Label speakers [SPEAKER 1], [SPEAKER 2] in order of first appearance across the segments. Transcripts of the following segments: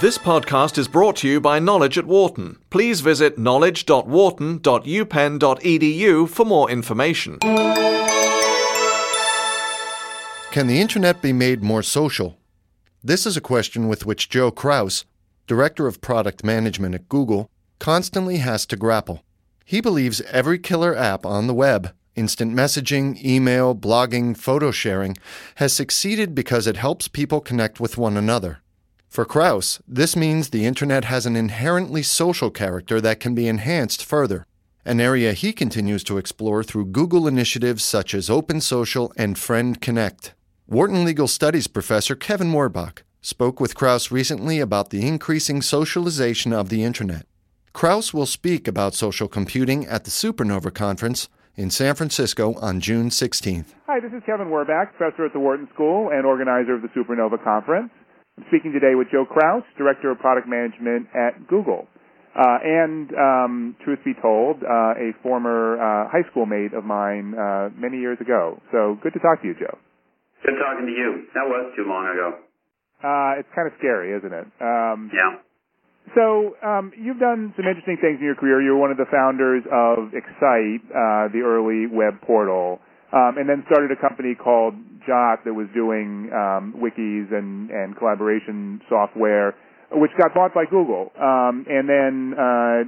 [SPEAKER 1] This podcast is brought to you by Knowledge at Wharton. Please visit knowledge.wharton.upenn.edu for more information.
[SPEAKER 2] Can the internet be made more social? This is a question with which Joe Kraus, Director of Product Management at Google, constantly has to grapple. He believes every killer app on the web, instant messaging, email, blogging, photo sharing, has succeeded because it helps people connect with one another. For Kraus, this means the internet has an inherently social character that can be enhanced further, an area he continues to explore through Google initiatives such as Open Social and Friend Connect. Wharton Legal Studies professor Kevin Werbach spoke with Kraus recently about the increasing socialization of the internet. Kraus will speak about social computing at the Supernova Conference in San Francisco on June 16th.
[SPEAKER 3] Hi, this is Kevin Werbach, professor at the Wharton School and organizer of the Supernova Conference. I'm speaking today with Joe Kraus, Director of Product Management at Google. Uh, and um, truth be told, uh, a former uh, high school mate of mine uh, many years ago. So good to talk to you, Joe.
[SPEAKER 4] Good talking to you. That was too long ago.
[SPEAKER 3] Uh, it's kind of scary, isn't it? Um,
[SPEAKER 4] Yeah.
[SPEAKER 3] So um, you've done some interesting things in your career. You were one of the founders of Excite, uh, the early web portal, um, and then started a company called Jot that was doing um, wikis and, and collaboration software, which got bought by Google. Um, and then uh,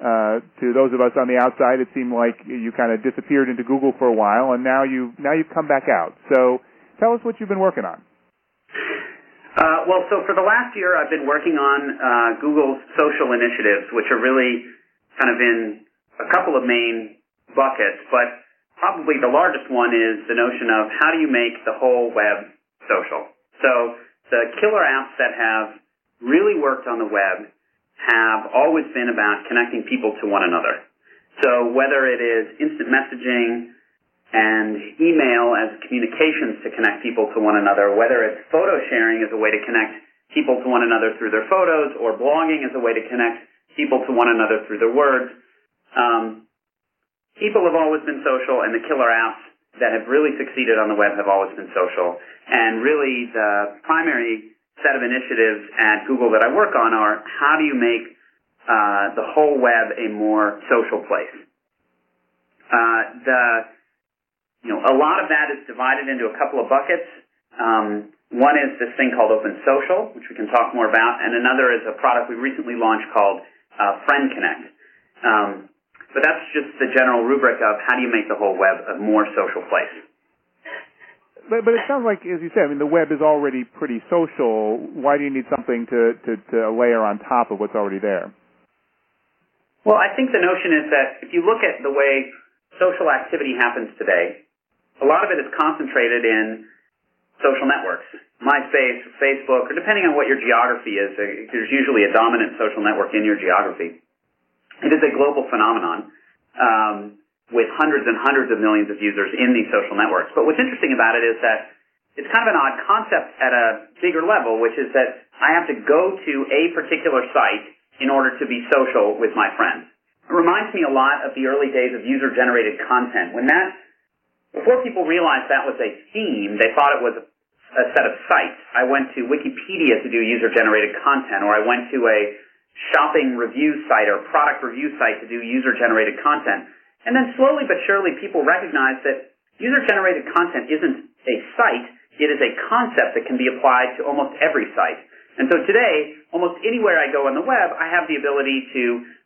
[SPEAKER 3] uh, to those of us on the outside, it seemed like you kind of disappeared into Google for a while, and now you now you've come back out. So tell us what you've been working on.
[SPEAKER 4] Uh, well, so for the last year, I've been working on uh, Google's social initiatives, which are really kind of in a couple of main buckets, but probably the largest one is the notion of how do you make the whole web social. So the killer apps that have really worked on the web have always been about connecting people to one another. So whether it is instant messaging, and email as communications to connect people to one another, whether it's photo sharing as a way to connect people to one another through their photos or blogging as a way to connect people to one another through their words. Um, people have always been social and the killer apps that have really succeeded on the web have always been social. And really the primary set of initiatives at Google that I work on are how do you make uh, the whole web a more social place? Uh, the you know, a lot of that is divided into a couple of buckets. Um, one is this thing called Open Social, which we can talk more about, and another is a product we recently launched called uh, Friend Connect. Um, but that's just the general rubric of how do you make the whole web a more social place.
[SPEAKER 3] But, but it sounds like, as you said, I mean, the web is already pretty social. Why do you need something to, to, to layer on top of what's already there?
[SPEAKER 4] Well, I think the notion is that if you look at the way social activity happens today, a lot of it is concentrated in social networks, MySpace, Facebook, or depending on what your geography is, uh, there's usually a dominant social network in your geography. It is a global phenomenon um, with hundreds and hundreds of millions of users in these social networks. But what's interesting about it is that it's kind of an odd concept at a bigger level, which is that I have to go to a particular site in order to be social with my friends. It reminds me a lot of the early days of user-generated content. When that before people realized that was a theme, they thought it was a set of sites. I went to Wikipedia to do user-generated content, or I went to a shopping review site or product review site to do user-generated content. And then slowly but surely people recognized that user-generated content isn't a site, it is a concept that can be applied to almost every site. And so today, almost anywhere I go on the web, I have the ability to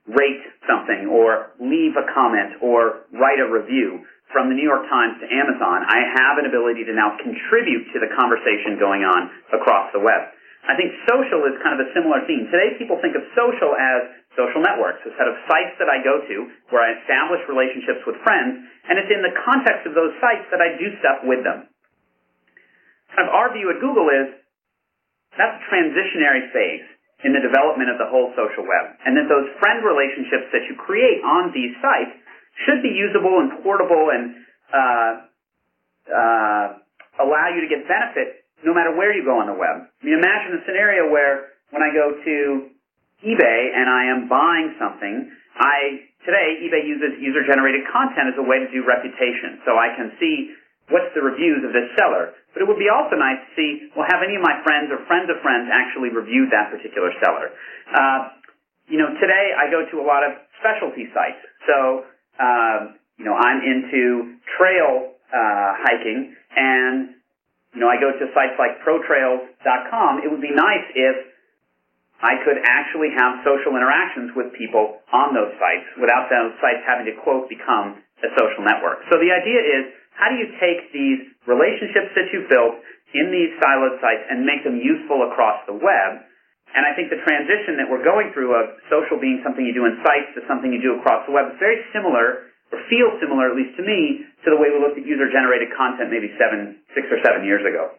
[SPEAKER 4] rate something or leave a comment or write a review from the New York Times to Amazon, I have an ability to now contribute to the conversation going on across the web. I think social is kind of a similar theme. Today people think of social as social networks, a set of sites that I go to where I establish relationships with friends, and it's in the context of those sites that I do stuff with them. Kind of our view at Google is that's a transitionary phase in the development of the whole social web. And that those friend relationships that you create on these sites should be usable and portable and uh, uh, allow you to get benefit no matter where you go on the web. I mean, imagine a scenario where when I go to eBay and I am buying something, I today eBay uses user-generated content as a way to do reputation. So I can see what's the reviews of this seller. But it would be also nice to see, well, have any of my friends or friends of friends actually reviewed that particular seller? Uh, you know, today I go to a lot of specialty sites. So, um, you know, I'm into trail uh, hiking, and you know, I go to sites like ProTrails.com. It would be nice if I could actually have social interactions with people on those sites without those sites having to quote become a social network. So the idea is how do you take these relationships that you've built in these siloed sites and make them useful across the web? And I think the transition that we're going through of social being something you do in sites to something you do across the web is very similar, or feels similar, at least to me, to the way we looked at user-generated content maybe seven, six or seven years ago.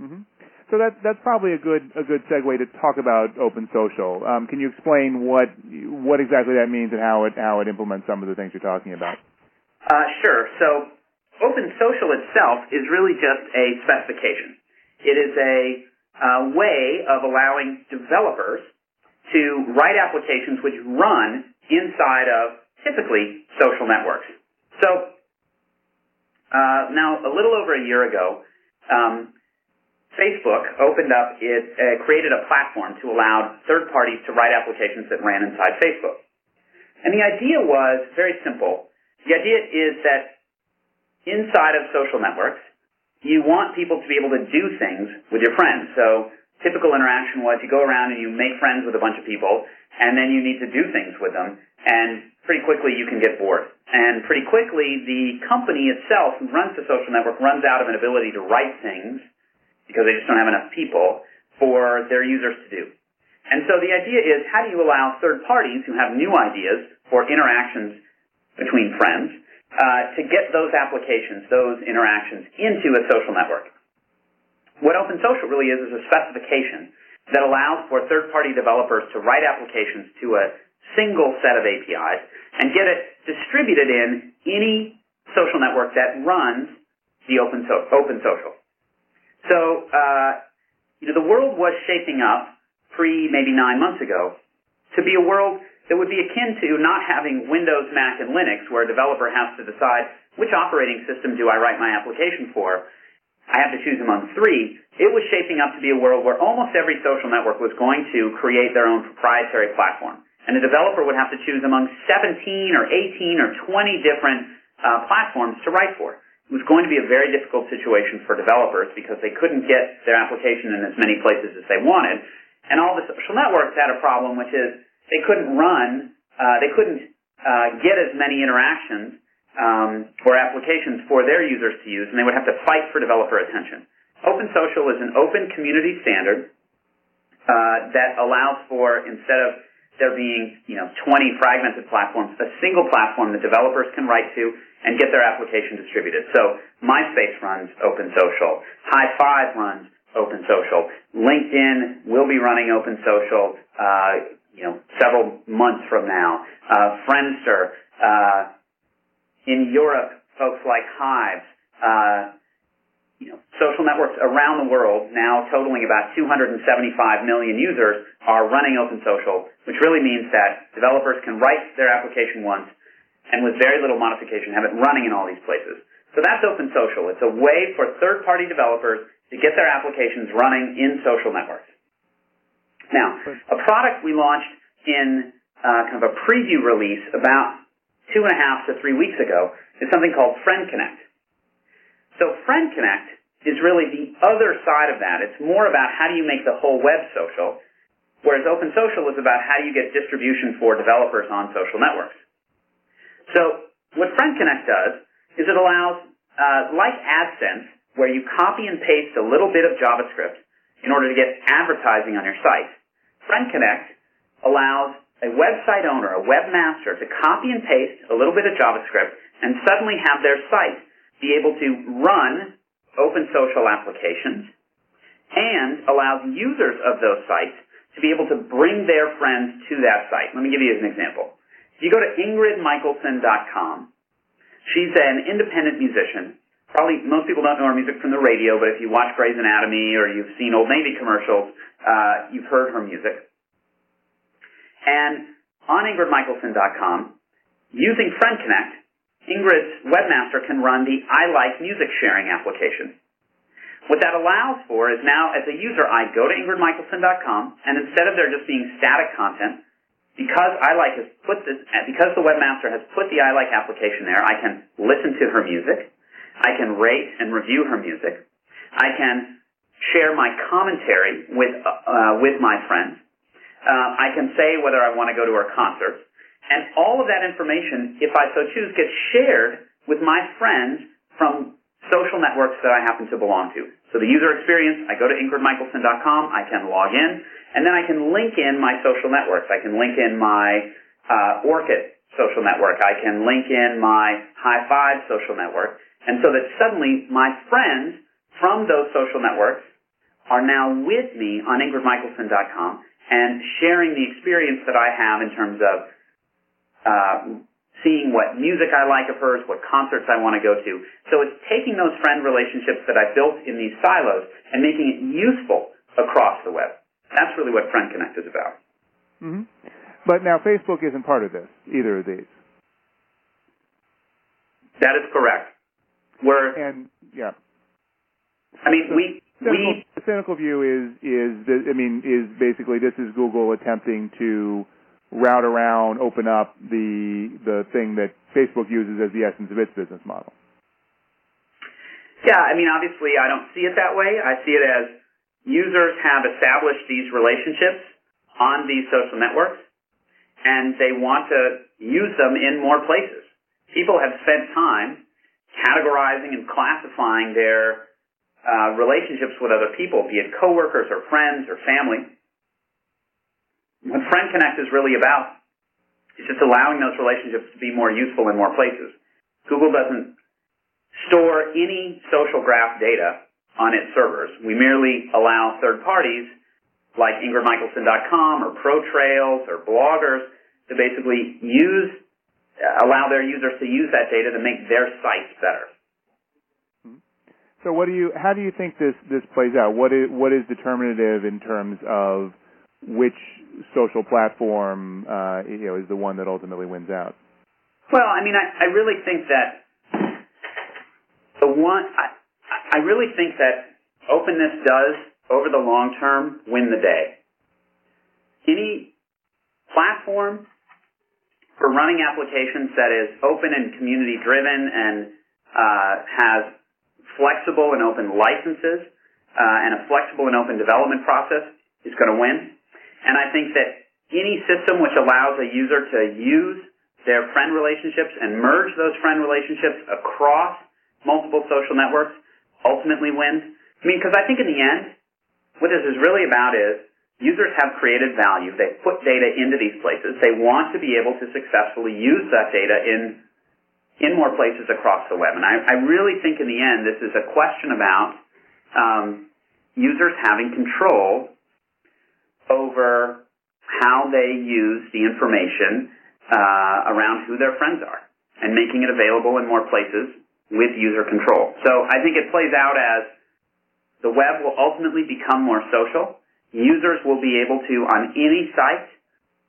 [SPEAKER 3] Mm-hmm. So that's that's probably a good a good segue to talk about open social. Um, can you explain what what exactly that means and how it how it implements some of the things you're talking about?
[SPEAKER 4] Uh, sure. So Open Social itself is really just a specification. It is a uh, way of allowing developers to write applications which run inside of typically social networks. So uh, now, a little over a year ago, um, Facebook opened up, it uh, created a platform to allow third parties to write applications that ran inside Facebook. And the idea was very simple. The idea is that inside of social networks, you want people to be able to do things with your friends. So typical interaction was you go around and you make friends with a bunch of people, and then you need to do things with them, and pretty quickly you can get bored. And pretty quickly the company itself who runs the social network runs out of an ability to write things because they just don't have enough people for their users to do. And so the idea is how do you allow third parties who have new ideas for interactions between friends uh, to get those applications, those interactions into a social network. What Open Social really is is a specification that allows for third-party developers to write applications to a single set of APIs and get it distributed in any social network that runs the Open, so- open Social. So, uh, you know, the world was shaping up pre maybe nine months ago to be a world that would be akin to not having Windows, Mac, and Linux, where a developer has to decide which operating system do I write my application for. I have to choose among three. It was shaping up to be a world where almost every social network was going to create their own proprietary platform. And a developer would have to choose among 17 or 18 or 20 different uh, platforms to write for. It was going to be a very difficult situation for developers because they couldn't get their application in as many places as they wanted. And all the social networks had a problem, which is they couldn't run, uh, they couldn't uh, get as many interactions um, or applications for their users to use, and they would have to fight for developer attention. Open Social is an open community standard uh, that allows for instead of there being you know 20 fragmented platforms, a single platform that developers can write to and get their application distributed. So MySpace runs Open Social, Hi5 runs Open Social, LinkedIn will be running Open Social. Uh, you know, several months from now. Uh, Friendster, uh, in Europe, folks like Hyves, uh, you know, social networks around the world, now totaling about 275 million users, are running open social, which really means that developers can write their application once and with very little modification have it running in all these places. So that's open social. It's a way for third-party developers to get their applications running in social networks. Now, a product we launched in uh, kind of a preview release about two and a half to three weeks ago is something called Friend Connect. So Friend Connect is really the other side of that. It's more about how do you make the whole web social, whereas Open Social is about how do you get distribution for developers on social networks. So what Friend Connect does is it allows, uh, like AdSense, where you copy and paste a little bit of JavaScript in order to get advertising on your site. Friend Connect allows a website owner, a webmaster, to copy and paste a little bit of JavaScript and suddenly have their site be able to run open social applications and allows users of those sites to be able to bring their friends to that site. Let me give you an example. If you go to ingridmichaelson.com, she's an independent musician probably most people don't know her music from the radio, but if you watch Grey's Anatomy or you've seen Old Navy commercials, uh, you've heard her music. And on IngridMichaelson.com, using Friend Connect, Ingrid's webmaster can run the iLike Music sharing application. What that allows for is now, as a user, I go to ingridmichaelson.com, and instead of there just being static content, because iLike has put this, because the webmaster has put the iLike application there, I can listen to her music, I can rate and review her music, I can share my commentary with uh, with my friends, uh, I can say whether I want to go to her concerts, and all of that information, if I so choose, gets shared with my friends from social networks that I happen to belong to. So the user experience, I go to ingridmichaelson.com, I can log in, and then I can link in my social networks. I can link in my uh, Orkut social network. I can link in my Hi5 social network. And so that suddenly my friends from those social networks are now with me on ingridmichaelson.com and sharing the experience that I have in terms of uh, seeing what music I like of hers, what concerts I want to go to. So it's taking those friend relationships that I built in these silos and making it useful across the web. That's really what Friend Connect is about.
[SPEAKER 3] Mm-hmm. But now Facebook isn't part of this, either of these.
[SPEAKER 4] That is correct. We're
[SPEAKER 3] and yeah.
[SPEAKER 4] I mean, we
[SPEAKER 3] cynical,
[SPEAKER 4] we
[SPEAKER 3] the cynical view is is I mean is basically this is Google attempting to route around, open up the the thing that Facebook uses as the essence of its business model.
[SPEAKER 4] Yeah, I mean, obviously, I don't see it that way. I see it as users have established these relationships on these social networks, and they want to use them in more places. People have spent time categorizing and classifying their uh, relationships with other people, be it coworkers or friends or family, what Friend Connect is really about is just allowing those relationships to be more useful in more places. Google doesn't store any social graph data on its servers. We merely allow third parties like ingridmichaelson.com or ProTrails or bloggers to basically use, allow their users to use that data to make their sites better.
[SPEAKER 3] So what do you, how do you think this, this plays out? What is, what is determinative in terms of which social platform uh, you know is the one that ultimately wins out?
[SPEAKER 4] Well, I mean, I, I really think that the one I, I really think that openness does over the long term win the day. Any platform for running applications that is open and community driven and uh, has flexible and open licenses uh, and a flexible and open development process is going to win. And I think that any system which allows a user to use their friend relationships and merge those friend relationships across multiple social networks ultimately wins. I mean, because I think in the end, what this is really about is users have created value. They put data into these places. They want to be able to successfully use that data in in more places across the web. And I, I really think in the end, this is a question about um, users having control over how they use the information uh, around who their friends are and making it available in more places with user control. So I think it plays out as the web will ultimately become more social. Users will be able to, on any site,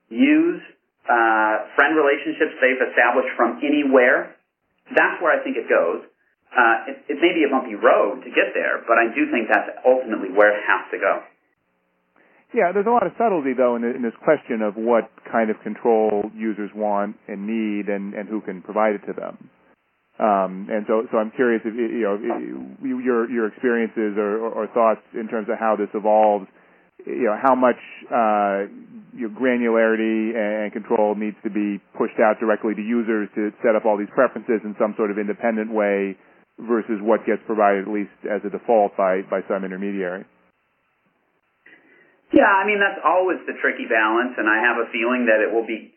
[SPEAKER 4] use uh, friend relationships they've established from anywhere. That's where I think it goes. Uh, it, it may be a bumpy road to get there, but I do think that's ultimately where it has to go.
[SPEAKER 3] Yeah, there's a lot of subtlety though in, in this question of what kind of control users want and need, and, and who can provide it to them. Um, and so, so I'm curious if you know your your experiences or, or thoughts in terms of how this evolves. You know, how much uh, your granularity and control needs to be pushed out directly to users to set up all these preferences in some sort of independent way, versus what gets provided at least as a default by by some intermediary.
[SPEAKER 4] Yeah, I mean that's always the tricky balance, and I have a feeling that it will be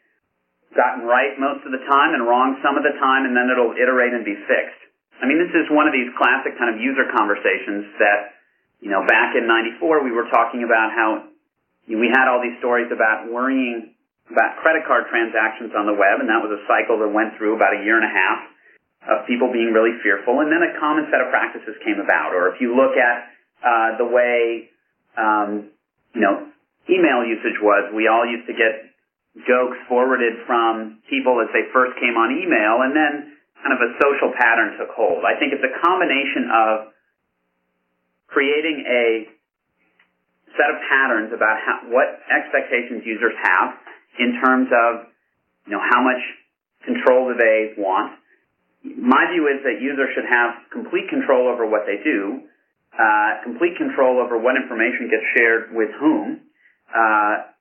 [SPEAKER 4] gotten right most of the time and wrong some of the time, and then it'll iterate and be fixed. I mean, this is one of these classic kind of user conversations that, you know, back in '94 we were talking about how we had all these stories about worrying about credit card transactions on the web, and that was a cycle that went through about a year and a half of people being really fearful, and then a common set of practices came about. Or if you look at uh, the way um, you know, email usage was. We all used to get jokes forwarded from people as they first came on email, and then kind of a social pattern took hold. I think it's a combination of creating a set of patterns about how, what expectations users have in terms of, you know, how much control do they want. My view is that users should have complete control over what they do, uh, complete control over what information gets shared with whom, uh,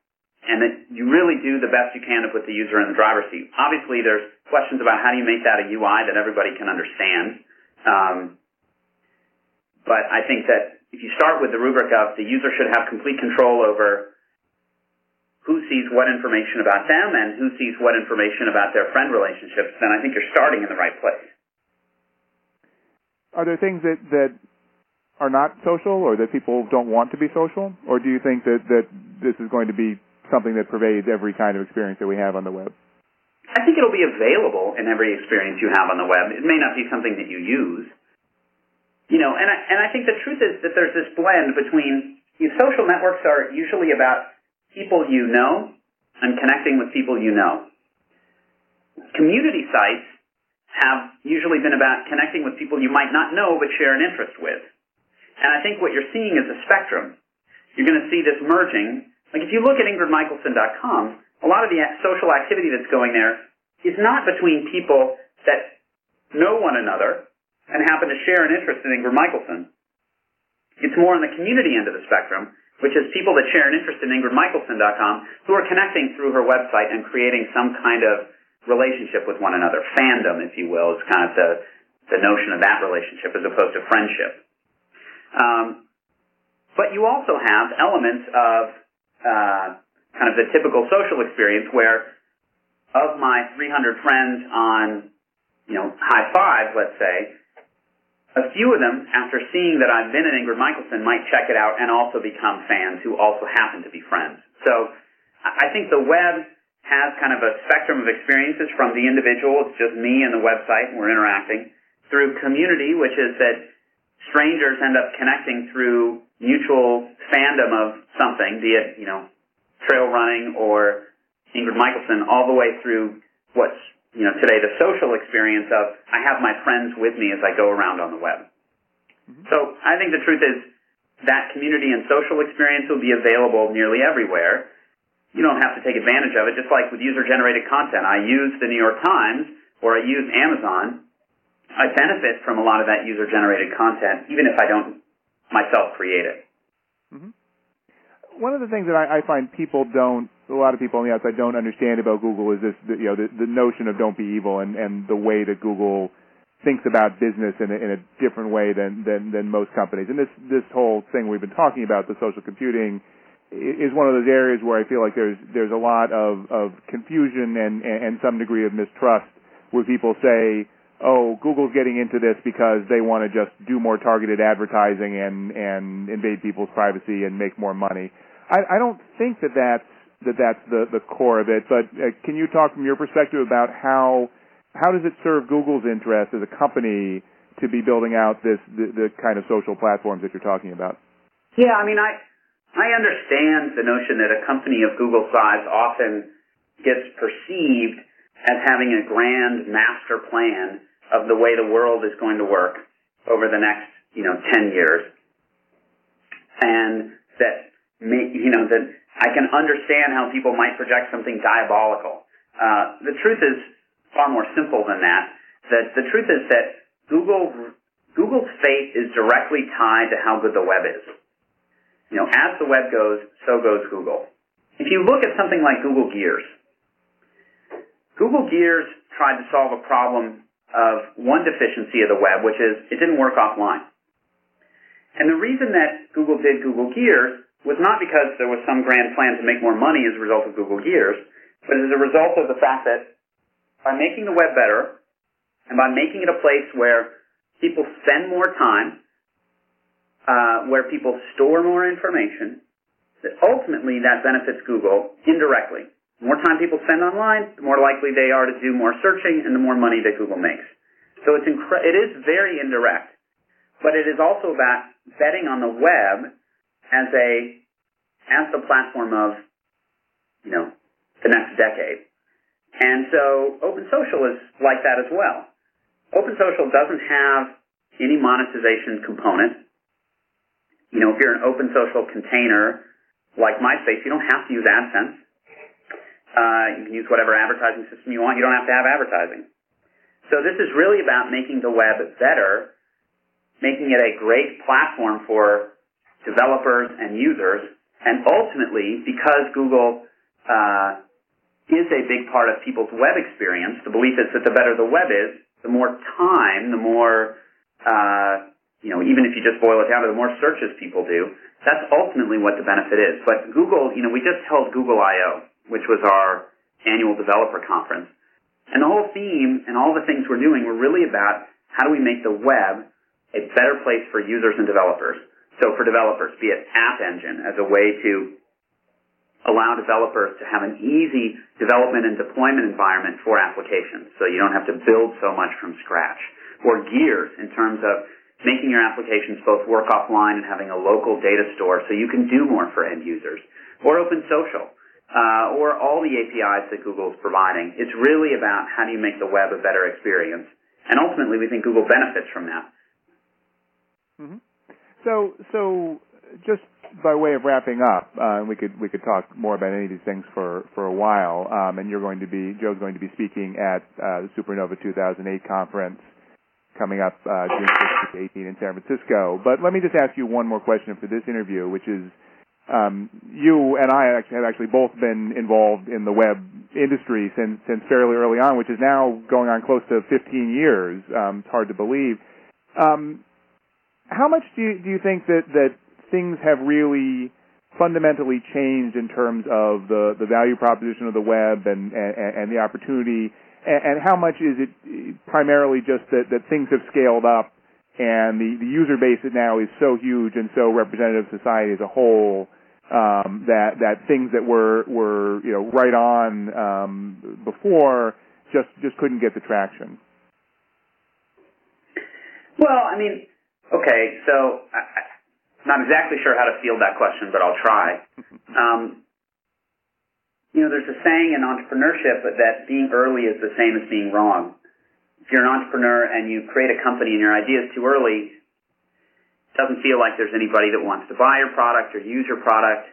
[SPEAKER 4] and that you really do the best you can to put the user in the driver's seat. Obviously, there's questions about how do you make that a UI that everybody can understand. Um, but I think that if you start with the rubric of the user should have complete control over who sees what information about them and who sees what information about their friend relationships, then I think you're starting in the right place.
[SPEAKER 3] Are there things that, that are not social or that people don't want to be social? Or do you think that, that this is going to be something that pervades every kind of experience that we have on the web?
[SPEAKER 4] I think it'll be available in every experience you have on the web. It may not be something that you use. You know, and I, and I think the truth is that there's this blend between you know, social networks are usually about people you know and connecting with people you know. Community sites have usually been about connecting with people you might not know but share an interest with. And I think what you're seeing is a spectrum. You're going to see this merging like if you look at ingridmichaelson.com, a lot of the social activity that's going there is not between people that know one another and happen to share an interest in Ingrid Michaelson. It's more on the community end of the spectrum, which is people that share an interest in ingridmichaelson.com who are connecting through her website and creating some kind of relationship with one another. Fandom, if you will, is kind of the, the notion of that relationship as opposed to friendship. Um, but you also have elements of uh, kind of the typical social experience where of my 300 friends on, you know, Hi5, let's say, a few of them, after seeing that I've been at Ingrid Michaelson, might check it out and also become fans who also happen to be friends. So I think the web has kind of a spectrum of experiences from the individual, it's just me and the website and we're interacting, through community, which is that strangers end up connecting through mutual fandom of something, be it, you know, trail running or Ingrid Michaelson, all the way through what's, you know, today the social experience of I have my friends with me as I go around on the web. Mm-hmm. So I think the truth is that community and social experience will be available nearly everywhere. You don't have to take advantage of it, just like with user generated content. I use the New York Times or I use Amazon. I benefit from a lot of that user generated content, even if I don't myself create it.
[SPEAKER 3] Mm-hmm. One of the things that I, I find people don't, a lot of people on the outside don't understand about Google is this, you know, the, the notion of don't be evil and, and the way that Google thinks about business in a, in a different way than, than, than most companies. And this, this whole thing we've been talking about, the social computing, is one of those areas where I feel like there's, there's a lot of, of confusion and, and some degree of mistrust where people say, oh, Google's getting into this because they want to just do more targeted advertising and and invade people's privacy and make more money. I, I don't think that that's that that's the the core of it. But uh, can you talk from your perspective about how how does it serve Google's interest as a company to be building out this the, the kind of social platforms that you're talking about?
[SPEAKER 4] Yeah, I mean, I I understand the notion that a company of Google size often gets perceived as having a grand master plan of the way the world is going to work over the next, you know, 10 years. And that, you know, that I can understand how people might project something diabolical. Uh, the truth is far more simple than that. That the truth is that Google, Google's fate is directly tied to how good the web is. You know, as the web goes, so goes Google. If you look at something like Google Gears, Google Gears tried to solve a problem of one deficiency of the web, which is it didn't work offline. And the reason that Google did Google Gears was not because there was some grand plan to make more money as a result of Google Gears, but as a result of the fact that by making the web better and by making it a place where people spend more time, uh, where people store more information, that ultimately that benefits Google indirectly. The more time people spend online, the more likely they are to do more searching and the more money that Google makes. So it's incre- it is very indirect, but it is also about betting on the web as a as the platform of you know the next decade. And so Open Social is like that as well. Open Social doesn't have any monetization component. you know, if you're an open social container like MySpace, you don't have to use AdSense. Uh, you can use whatever advertising system you want. You don't have to have advertising. So this is really about making the web better, making it a great platform for developers and users, and ultimately, because Google uh, is a big part of people's web experience, the belief is that the better the web is, the more time, the more uh, you know, even if you just boil it down to the more searches people do, that's ultimately what the benefit is. But Google, you know, we just held Google I/O, which was our annual developer conference, and the whole theme and all the things we're doing were really about how do we make the web a better place for users and developers. So for developers, be it App Engine as a way to allow developers to have an easy development and deployment environment for applications, so you don't have to build so much from scratch. Or Gears in terms of making your applications both work offline and having a local data store so you can do more for end users. Or open social. Uh, or all the APIs that Google is providing. It's really about how do you make the web a better experience. And ultimately, we think Google benefits from that.
[SPEAKER 3] Mm-hmm. So, so just by way of wrapping up, uh, we could we could talk more about any of these things for for a while. Um, and you're going to be Joe's going to be speaking at uh, the Supernova 2008 conference coming up uh, June 16 to 18 in San Francisco. But let me just ask you one more question for this interview, which is um, you and I actually have actually both been involved in the web industry since since fairly early on, which is now going on close to 15 years. Um, it's hard to believe. Um, how much do you, do you think that that things have really fundamentally changed in terms of the the value proposition of the web and and, and the opportunity and, how much is it primarily just that, that things have scaled up and the, the user base now is so huge and so representative of society as a whole um, that that things that were were you know right on um, before just just couldn't get the traction.
[SPEAKER 4] Well, I mean, okay, so I, I'm not exactly sure how to field that question, but I'll try. Um, you know, there's a saying in entrepreneurship that being early is the same as being wrong. If you're an entrepreneur and you create a company and your idea is too early, it doesn't feel like there's anybody that wants to buy your product or use your product.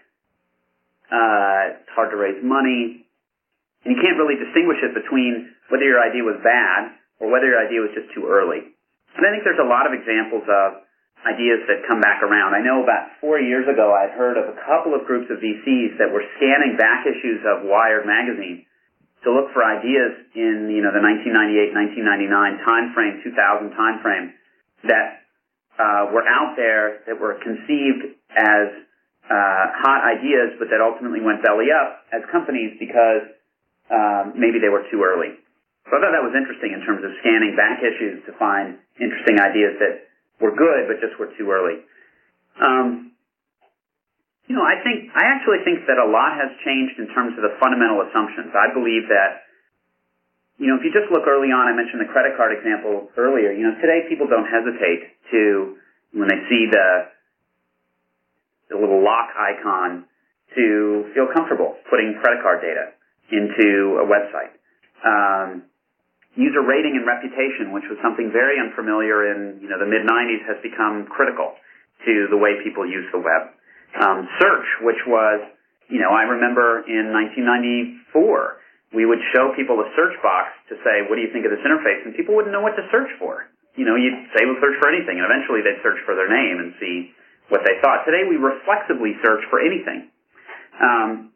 [SPEAKER 4] Uh, it's hard to raise money. And you can't really distinguish it between whether your idea was bad or whether your idea was just too early. And I think there's a lot of examples of ideas that come back around. I know about four years ago I'd heard of a couple of groups of VCs that were scanning back issues of Wired magazine to look for ideas in you know the 1998, 1999 timeframe, 2000 timeframe that uh, were out there that were conceived as uh, hot ideas, but that ultimately went belly up as companies because um, maybe they were too early. So I thought that was interesting in terms of scanning back issues to find interesting ideas that were good, but just were too early. Um, you know, I think I actually think that a lot has changed in terms of the fundamental assumptions. I believe that, you know, if you just look early on, I mentioned the credit card example earlier. You know, today people don't hesitate to when they see the the little lock icon to feel comfortable putting credit card data into a website. Um, user rating and reputation, which was something very unfamiliar in you know the mid 90s, has become critical to the way people use the web. Um, search, which was you know I remember in 1994 we would show people a search box to say what do you think of this interface, and people wouldn't know what to search for. You know, you'd say we'll search for anything, and eventually they'd search for their name and see what they thought. Today we reflexively search for anything. Um,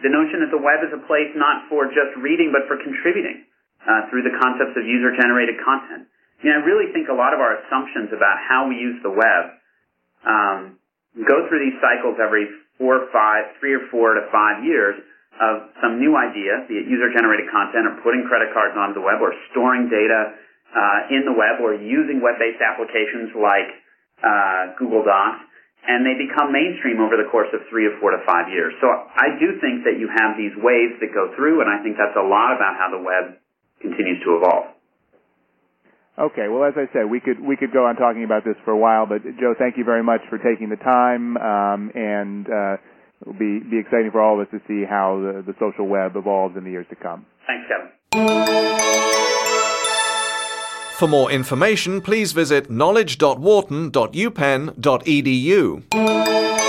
[SPEAKER 4] the notion that the web is a place not for just reading but for contributing uh, through the concepts of user-generated content. I mean, I really think a lot of our assumptions about how we use the web um, go through these cycles every four or five, three or four to five years of some new idea, be it user-generated content or putting credit cards onto the web or storing data uh, in the web or using web-based applications like uh, Google Docs, and they become mainstream over the course of three or four to five years. So I do think that you have these waves that go through, and I think that's a lot about how the web continues to evolve.
[SPEAKER 3] Okay, well, as I said, we could we could go on talking about this for a while, but Joe, thank you very much for taking the time, um, and uh, it'll be be exciting for all of us to see how the, the social web evolves in the years to come.
[SPEAKER 4] Thanks, Kevin.
[SPEAKER 1] For more information, please visit knowledge.wharton.upenn.edu.